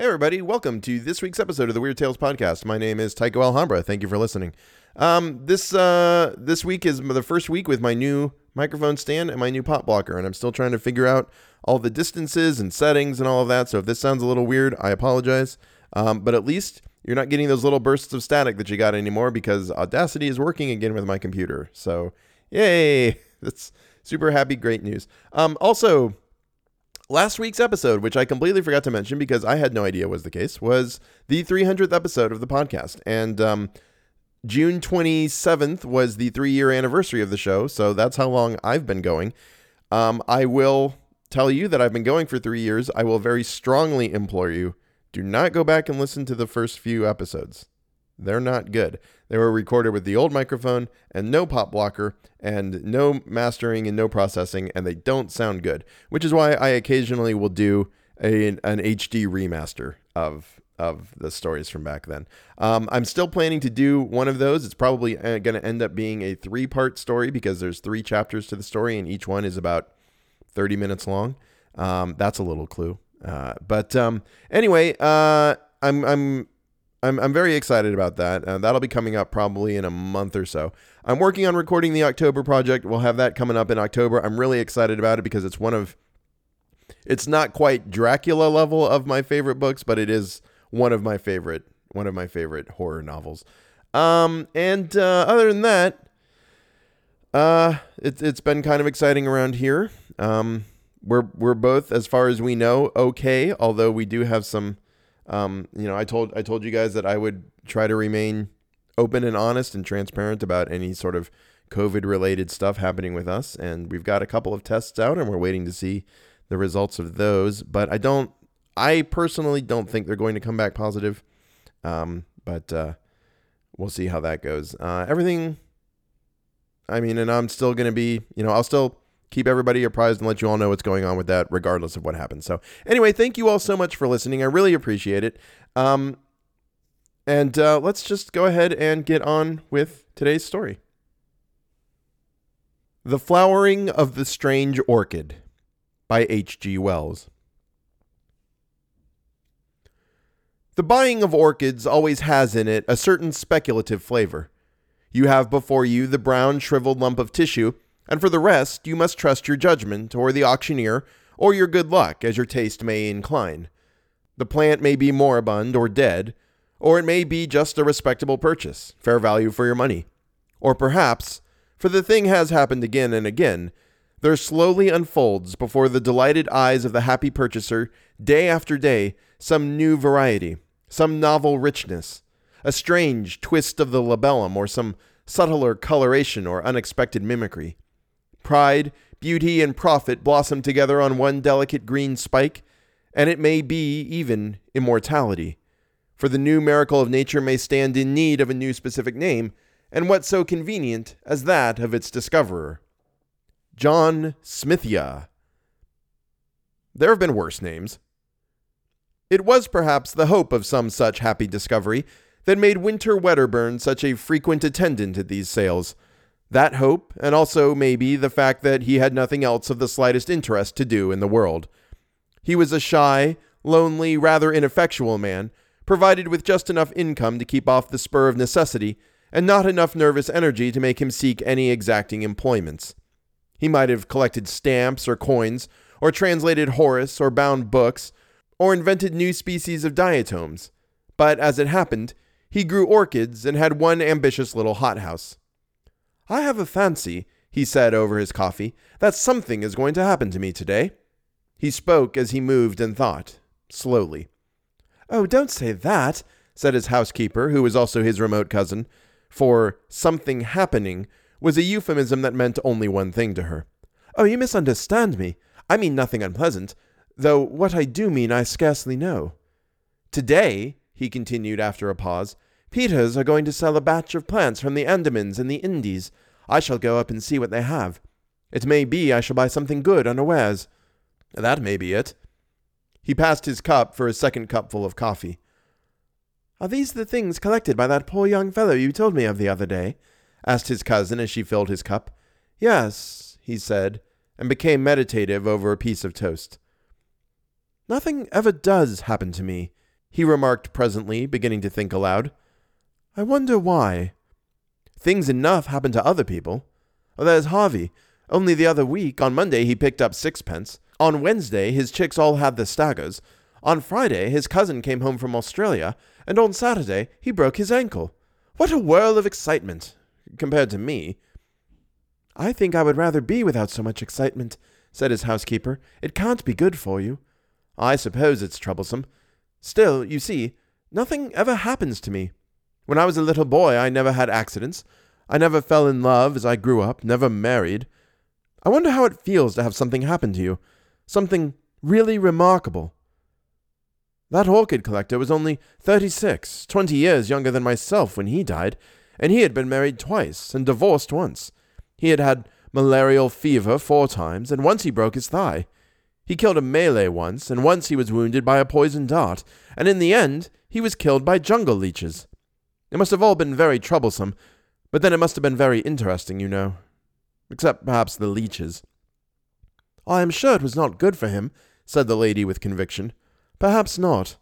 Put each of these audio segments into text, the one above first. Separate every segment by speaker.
Speaker 1: Hey, everybody, welcome to this week's episode of the Weird Tales Podcast. My name is Tycho Alhambra. Thank you for listening. Um, this uh, this week is the first week with my new microphone stand and my new pop blocker, and I'm still trying to figure out all the distances and settings and all of that. So if this sounds a little weird, I apologize. Um, but at least you're not getting those little bursts of static that you got anymore because Audacity is working again with my computer. So, yay! That's super happy, great news. Um, also, last week's episode, which I completely forgot to mention because I had no idea was the case, was the 300th episode of the podcast. And um, June 27th was the three year anniversary of the show. So that's how long I've been going. Um, I will tell you that I've been going for three years. I will very strongly implore you do not go back and listen to the first few episodes. They're not good. They were recorded with the old microphone and no pop blocker and no mastering and no processing, and they don't sound good. Which is why I occasionally will do a, an HD remaster of of the stories from back then. Um, I'm still planning to do one of those. It's probably going to end up being a three part story because there's three chapters to the story, and each one is about 30 minutes long. Um, that's a little clue. Uh, but um, anyway, uh, I'm I'm I'm I'm very excited about that. Uh, that'll be coming up probably in a month or so. I'm working on recording the October project. We'll have that coming up in October. I'm really excited about it because it's one of it's not quite Dracula level of my favorite books, but it is one of my favorite one of my favorite horror novels. Um, and uh, other than that, uh, it's it's been kind of exciting around here. Um, we're we're both, as far as we know, okay. Although we do have some, um, you know, I told I told you guys that I would try to remain open and honest and transparent about any sort of COVID related stuff happening with us, and we've got a couple of tests out, and we're waiting to see the results of those. But I don't, I personally don't think they're going to come back positive. Um, but uh, we'll see how that goes. Uh, everything. I mean, and I'm still going to be, you know, I'll still keep everybody apprised and let you all know what's going on with that, regardless of what happens. So, anyway, thank you all so much for listening. I really appreciate it. Um, and uh, let's just go ahead and get on with today's story The Flowering of the Strange Orchid by H.G. Wells. The buying of orchids always has in it a certain speculative flavor. You have before you the brown, shriveled lump of tissue and for the rest, you must trust your judgment or the auctioneer or your good luck as your taste may incline. The plant may be moribund or dead, or it may be just a respectable purchase, fair value for your money. Or perhaps, for the thing has happened again and again, there slowly unfolds before the delighted eyes of the happy purchaser, day after day, some new variety, some novel richness, a strange twist of the labellum, or some subtler coloration or unexpected mimicry. Pride, beauty, and profit blossom together on one delicate green spike, and it may be even immortality. For the new miracle of nature may stand in need of a new specific name, and what so convenient as that of its discoverer? John Smithia. There have been worse names. It was perhaps the hope of some such happy discovery that made Winter Wedderburn such a frequent attendant at these sales. That hope, and also maybe the fact that he had nothing else of the slightest interest to do in the world. He was a shy, lonely, rather ineffectual man, provided with just enough income to keep off the spur of necessity, and not enough nervous energy to make him seek any exacting employments. He might have collected stamps or coins, or translated Horace, or bound books, or invented new species of diatoms. But as it happened, he grew orchids and had one ambitious little hothouse. I have a fancy, he said over his coffee, that something is going to happen to me today. He spoke as he moved and thought, slowly. Oh, don't say that, said his housekeeper, who was also his remote cousin, for something happening was a euphemism that meant only one thing to her. Oh, you misunderstand me. I mean nothing unpleasant, though what I do mean I scarcely know. Today, he continued after a pause, Peters are going to sell a batch of plants from the Andamans and the Indies. I shall go up and see what they have. It may be I shall buy something good unawares. That may be it. He passed his cup for a second cupful of coffee. Are these the things collected by that poor young fellow you told me of the other day? asked his cousin as she filled his cup. Yes, he said, and became meditative over a piece of toast. Nothing ever does happen to me, he remarked presently, beginning to think aloud. I wonder why. Things enough happen to other people. Oh, there's Harvey. Only the other week, on Monday, he picked up sixpence. On Wednesday, his chicks all had the staggers. On Friday, his cousin came home from Australia. And on Saturday, he broke his ankle. What a whirl of excitement, compared to me. I think I would rather be without so much excitement, said his housekeeper. It can't be good for you. I suppose it's troublesome. Still, you see, nothing ever happens to me. When I was a little boy, I never had accidents. I never fell in love as I grew up, never married. I wonder how it feels to have something happen to you. Something really remarkable. That orchid collector was only thirty six, twenty years younger than myself when he died, and he had been married twice and divorced once. He had had malarial fever four times, and once he broke his thigh. He killed a Malay once, and once he was wounded by a poisoned dart, and in the end he was killed by jungle leeches. It must have all been very troublesome, but then it must have been very interesting, you know. Except perhaps the leeches. I am sure it was not good for him, said the lady with conviction. Perhaps not.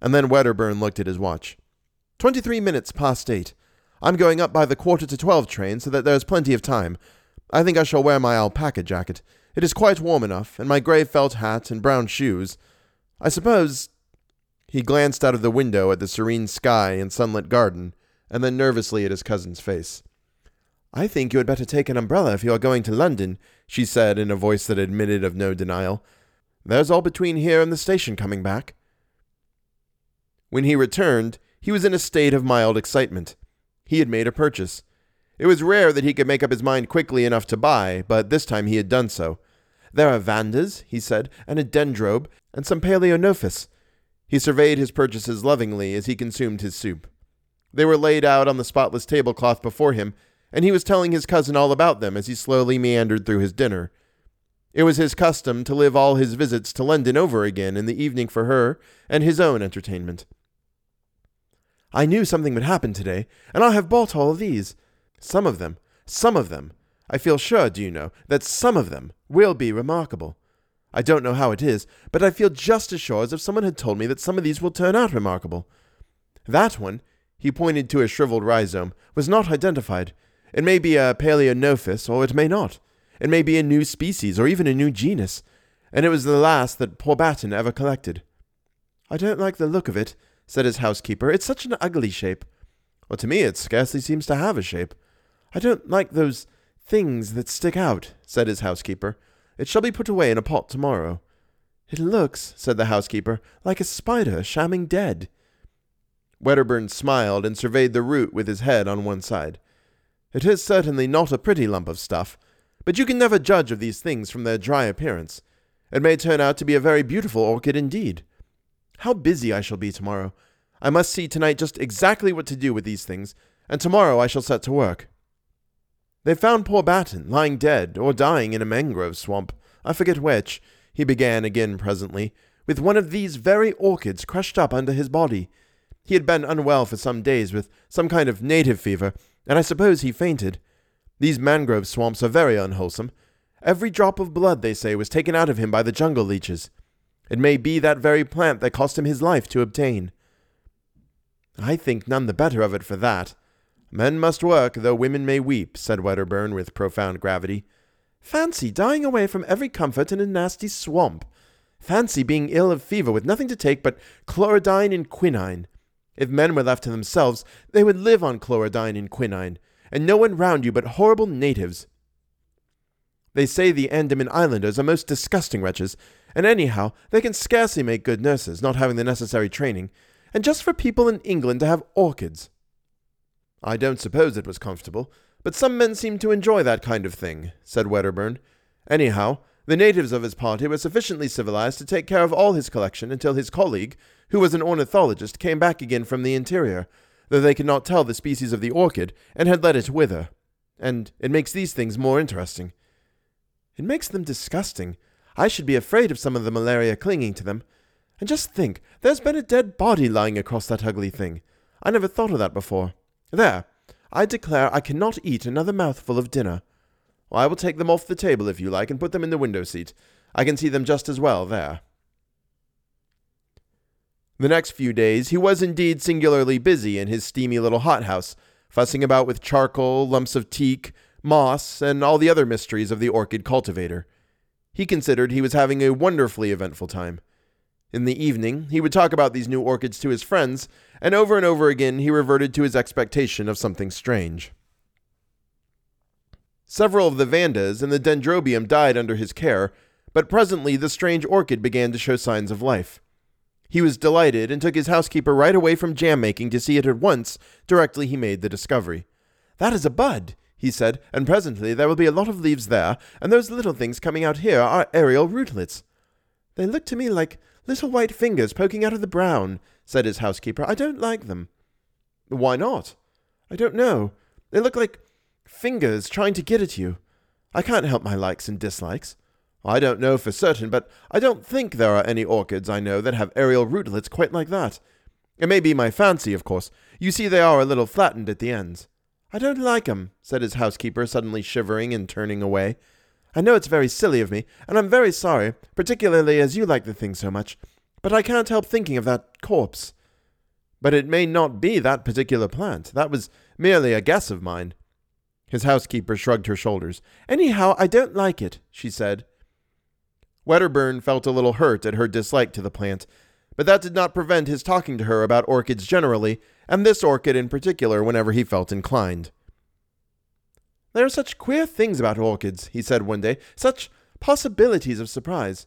Speaker 1: And then Wedderburn looked at his watch. Twenty three minutes past eight. I'm going up by the quarter to twelve train so that there is plenty of time. I think I shall wear my alpaca jacket. It is quite warm enough, and my grey felt hat and brown shoes. I suppose. He glanced out of the window at the serene sky and sunlit garden, and then nervously at his cousin's face. I think you had better take an umbrella if you are going to London, she said in a voice that admitted of no denial. There's all between here and the station coming back. When he returned, he was in a state of mild excitement. He had made a purchase. It was rare that he could make up his mind quickly enough to buy, but this time he had done so. There are vandas, he said, and a dendrobe, and some palaeonophis. He surveyed his purchases lovingly as he consumed his soup. They were laid out on the spotless tablecloth before him, and he was telling his cousin all about them as he slowly meandered through his dinner. It was his custom to live all his visits to London over again in the evening for her and his own entertainment. I knew something would happen today, and I have bought all of these. Some of them, some of them, I feel sure, do you know, that some of them will be remarkable. I don't know how it is, but I feel just as sure as if someone had told me that some of these will turn out remarkable. That one, he pointed to a shriveled rhizome, was not identified. It may be a Palaeonophis, or it may not. It may be a new species, or even a new genus. And it was the last that poor Batten ever collected. I don't like the look of it, said his housekeeper. It's such an ugly shape. Well, to me, it scarcely seems to have a shape. I don't like those things that stick out, said his housekeeper. It shall be put away in a pot tomorrow. It looks, said the housekeeper, like a spider shamming dead. Wedderburn smiled and surveyed the root with his head on one side. It is certainly not a pretty lump of stuff, but you can never judge of these things from their dry appearance. It may turn out to be a very beautiful orchid indeed. How busy I shall be tomorrow. I must see tonight just exactly what to do with these things, and tomorrow I shall set to work. They found poor Batten lying dead or dying in a mangrove swamp. I forget which, he began again presently, with one of these very orchids crushed up under his body. He had been unwell for some days with some kind of native fever, and I suppose he fainted. These mangrove swamps are very unwholesome. Every drop of blood, they say, was taken out of him by the jungle leeches. It may be that very plant that cost him his life to obtain. I think none the better of it for that. Men must work, though women may weep, said Wedderburn with profound gravity. Fancy dying away from every comfort in a nasty swamp. Fancy being ill of fever with nothing to take but chlorodyne and quinine. If men were left to themselves, they would live on chlorodyne and quinine, and no one round you but horrible natives. They say the Andaman Islanders are most disgusting wretches, and anyhow, they can scarcely make good nurses, not having the necessary training, and just for people in England to have orchids. I don't suppose it was comfortable, but some men seem to enjoy that kind of thing, said Wedderburn. Anyhow, the natives of his party were sufficiently civilized to take care of all his collection until his colleague, who was an ornithologist, came back again from the interior, though they could not tell the species of the orchid, and had let it wither. And it makes these things more interesting. It makes them disgusting. I should be afraid of some of the malaria clinging to them. And just think, there's been a dead body lying across that ugly thing. I never thought of that before. There, I declare I cannot eat another mouthful of dinner. I will take them off the table if you like and put them in the window seat. I can see them just as well there. The next few days, he was indeed singularly busy in his steamy little hothouse, fussing about with charcoal, lumps of teak, moss, and all the other mysteries of the orchid cultivator. He considered he was having a wonderfully eventful time. In the evening, he would talk about these new orchids to his friends, and over and over again he reverted to his expectation of something strange. Several of the vandas and the dendrobium died under his care, but presently the strange orchid began to show signs of life. He was delighted and took his housekeeper right away from jam making to see it at once directly he made the discovery. That is a bud, he said, and presently there will be a lot of leaves there, and those little things coming out here are aerial rootlets. They look to me like little white fingers poking out of the brown, said his housekeeper. I don't like them. Why not? I don't know. They look like fingers trying to get at you. I can't help my likes and dislikes. I don't know for certain, but I don't think there are any orchids I know that have aerial rootlets quite like that. It may be my fancy, of course. You see, they are a little flattened at the ends. I don't like 'em," said his housekeeper, suddenly shivering and turning away. I know it's very silly of me, and I'm very sorry, particularly as you like the thing so much, but I can't help thinking of that corpse. But it may not be that particular plant. That was merely a guess of mine. His housekeeper shrugged her shoulders. Anyhow, I don't like it, she said. Wedderburn felt a little hurt at her dislike to the plant, but that did not prevent his talking to her about orchids generally, and this orchid in particular whenever he felt inclined. There are such queer things about orchids, he said one day, such possibilities of surprise.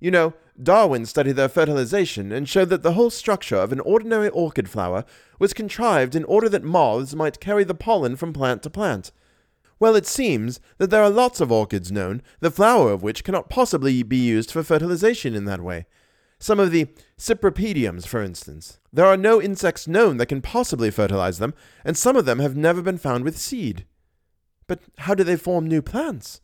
Speaker 1: You know, Darwin studied their fertilization and showed that the whole structure of an ordinary orchid flower was contrived in order that moths might carry the pollen from plant to plant. Well, it seems that there are lots of orchids known, the flower of which cannot possibly be used for fertilization in that way. Some of the cypripediums, for instance. There are no insects known that can possibly fertilize them, and some of them have never been found with seed. But how do they form new plants?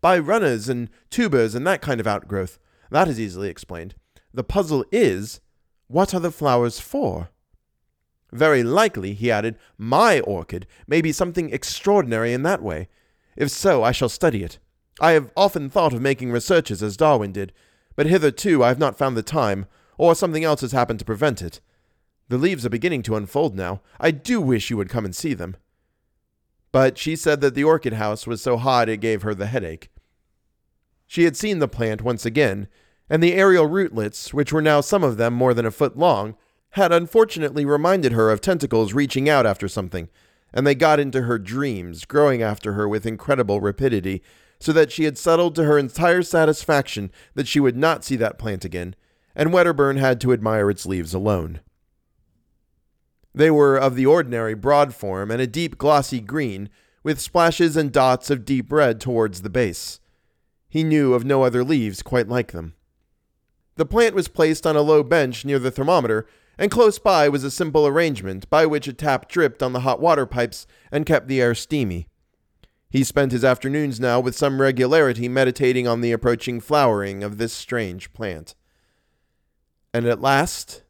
Speaker 1: By runners and tubers and that kind of outgrowth. That is easily explained. The puzzle is what are the flowers for? Very likely, he added, my orchid may be something extraordinary in that way. If so, I shall study it. I have often thought of making researches as Darwin did, but hitherto I have not found the time, or something else has happened to prevent it. The leaves are beginning to unfold now. I do wish you would come and see them. But she said that the orchid house was so hot it gave her the headache. She had seen the plant once again, and the aerial rootlets, which were now some of them more than a foot long, had unfortunately reminded her of tentacles reaching out after something, and they got into her dreams, growing after her with incredible rapidity, so that she had settled to her entire satisfaction that she would not see that plant again, and Wedderburn had to admire its leaves alone. They were of the ordinary broad form and a deep glossy green, with splashes and dots of deep red towards the base. He knew of no other leaves quite like them. The plant was placed on a low bench near the thermometer, and close by was a simple arrangement by which a tap dripped on the hot water pipes and kept the air steamy. He spent his afternoons now with some regularity meditating on the approaching flowering of this strange plant. And at last,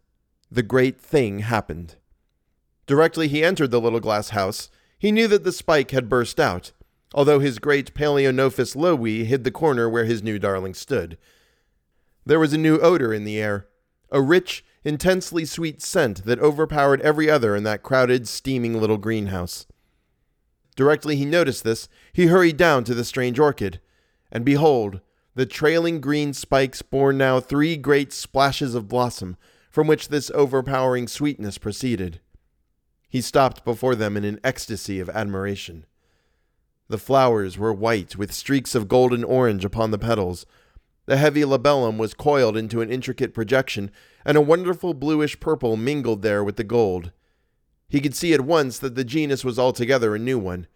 Speaker 1: the great thing happened. Directly he entered the little glass house, he knew that the spike had burst out, although his great Palaeonophis lowi hid the corner where his new darling stood. There was a new odor in the air, a rich, intensely sweet scent that overpowered every other in that crowded, steaming little greenhouse. Directly he noticed this, he hurried down to the strange orchid, and behold, the trailing green spikes bore now three great splashes of blossom, from which this overpowering sweetness proceeded. He stopped before them in an ecstasy of admiration. The flowers were white, with streaks of golden orange upon the petals. The heavy labellum was coiled into an intricate projection, and a wonderful bluish purple mingled there with the gold. He could see at once that the genus was altogether a new one.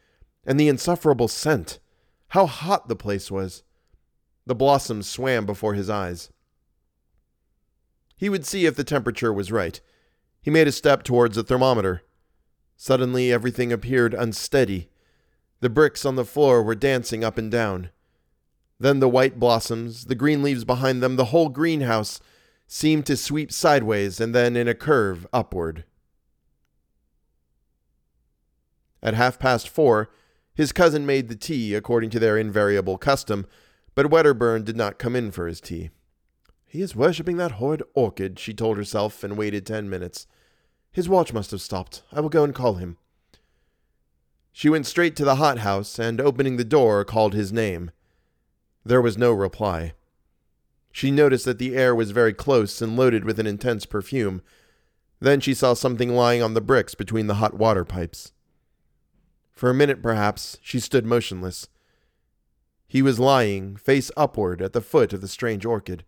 Speaker 1: And the insufferable scent! How hot the place was! The blossoms swam before his eyes. He would see if the temperature was right. He made a step towards the thermometer. Suddenly, everything appeared unsteady. The bricks on the floor were dancing up and down. Then the white blossoms, the green leaves behind them, the whole greenhouse seemed to sweep sideways and then in a curve upward. At half past four, his cousin made the tea according to their invariable custom, but Wedderburn did not come in for his tea. He is worshipping that horrid orchid, she told herself, and waited ten minutes. His watch must have stopped. I will go and call him. She went straight to the hothouse and, opening the door, called his name. There was no reply. She noticed that the air was very close and loaded with an intense perfume. Then she saw something lying on the bricks between the hot water pipes. For a minute, perhaps, she stood motionless. He was lying, face upward, at the foot of the strange orchid.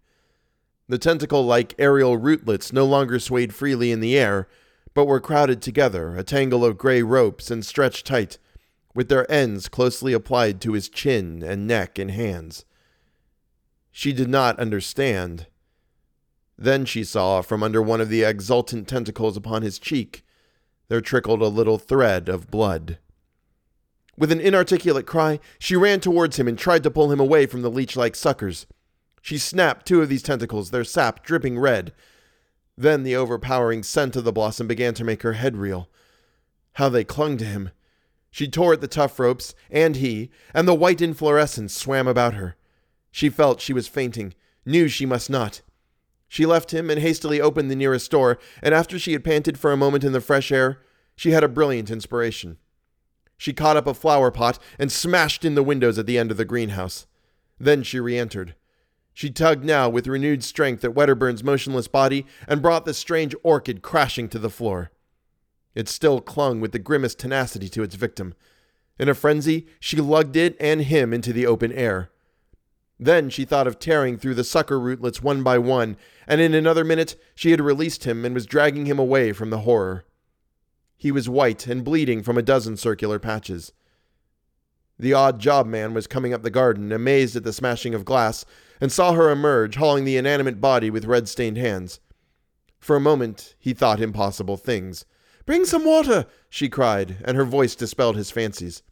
Speaker 1: The tentacle like aerial rootlets no longer swayed freely in the air, but were crowded together, a tangle of gray ropes, and stretched tight, with their ends closely applied to his chin and neck and hands. She did not understand. Then she saw, from under one of the exultant tentacles upon his cheek, there trickled a little thread of blood. With an inarticulate cry, she ran towards him and tried to pull him away from the leech like suckers. She snapped two of these tentacles, their sap dripping red. Then the overpowering scent of the blossom began to make her head reel. How they clung to him! She tore at the tough ropes, and he, and the white inflorescence swam about her. She felt she was fainting, knew she must not. She left him and hastily opened the nearest door, and after she had panted for a moment in the fresh air, she had a brilliant inspiration. She caught up a flower pot and smashed in the windows at the end of the greenhouse. Then she re entered. She tugged now with renewed strength at Wedderburn's motionless body and brought the strange orchid crashing to the floor. It still clung with the grimmest tenacity to its victim. In a frenzy, she lugged it and him into the open air. Then she thought of tearing through the sucker rootlets one by one, and in another minute she had released him and was dragging him away from the horror. He was white and bleeding from a dozen circular patches. The odd job man was coming up the garden, amazed at the smashing of glass, and saw her emerge, hauling the inanimate body with red stained hands. For a moment he thought impossible things. Bring some water, she cried, and her voice dispelled his fancies.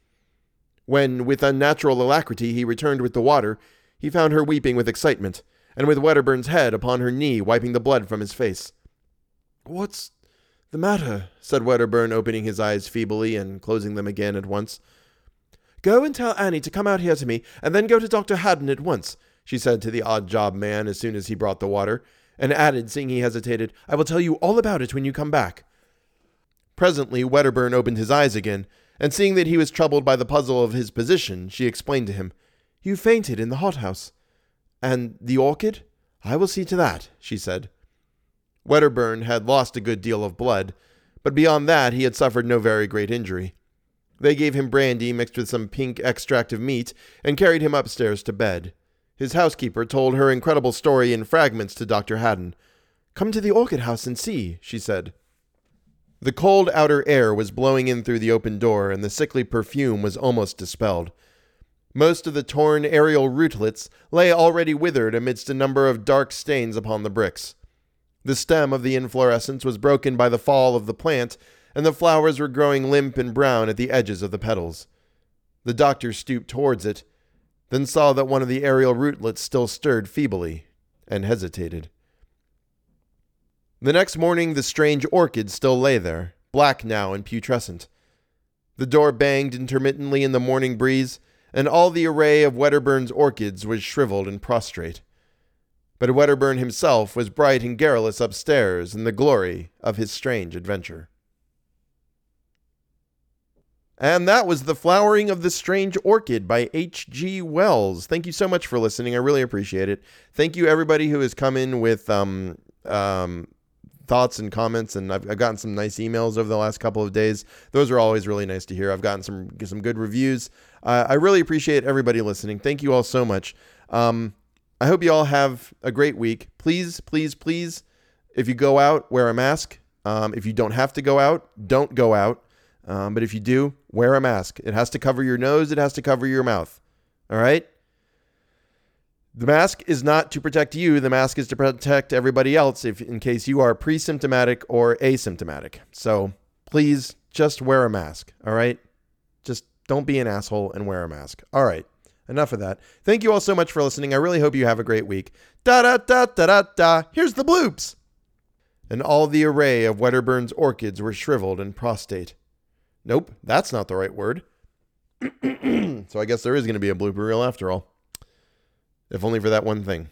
Speaker 1: When, with unnatural alacrity, he returned with the water, he found her weeping with excitement, and with Wedderburn's head upon her knee, wiping the blood from his face. What's the matter? said Wedderburn, opening his eyes feebly and closing them again at once. Go and tell Annie to come out here to me, and then go to Dr. Haddon at once, she said to the odd job man as soon as he brought the water, and added, seeing he hesitated, I will tell you all about it when you come back. Presently, Wedderburn opened his eyes again, and seeing that he was troubled by the puzzle of his position, she explained to him, You fainted in the hothouse. And the orchid? I will see to that, she said. Wedderburn had lost a good deal of blood, but beyond that he had suffered no very great injury. They gave him brandy mixed with some pink extract of meat and carried him upstairs to bed. His housekeeper told her incredible story in fragments to Dr. Haddon. Come to the orchid house and see, she said. The cold outer air was blowing in through the open door, and the sickly perfume was almost dispelled. Most of the torn aerial rootlets lay already withered amidst a number of dark stains upon the bricks. The stem of the inflorescence was broken by the fall of the plant, and the flowers were growing limp and brown at the edges of the petals. The doctor stooped towards it, then saw that one of the aerial rootlets still stirred feebly, and hesitated. The next morning, the strange orchid still lay there, black now and putrescent. The door banged intermittently in the morning breeze, and all the array of Wedderburn's orchids was shriveled and prostrate but Wedderburn himself was bright and garrulous upstairs in the glory of his strange adventure. And that was The Flowering of the Strange Orchid by H.G. Wells. Thank you so much for listening. I really appreciate it. Thank you, everybody who has come in with um, um, thoughts and comments. And I've, I've, gotten some nice emails over the last couple of days. Those are always really nice to hear. I've gotten some, some good reviews. Uh, I really appreciate everybody listening. Thank you all so much. Um, I hope you all have a great week. Please, please, please, if you go out, wear a mask. Um, if you don't have to go out, don't go out. Um, but if you do, wear a mask. It has to cover your nose, it has to cover your mouth. All right? The mask is not to protect you, the mask is to protect everybody else if in case you are pre-symptomatic or asymptomatic. So, please just wear a mask, all right? Just don't be an asshole and wear a mask. All right enough of that. Thank you all so much for listening. I really hope you have a great week. Da da da da da da. Here's the bloops. And all the array of Wedderburn's orchids were shriveled and prostate. Nope, that's not the right word. so I guess there is going to be a blooper reel after all. If only for that one thing.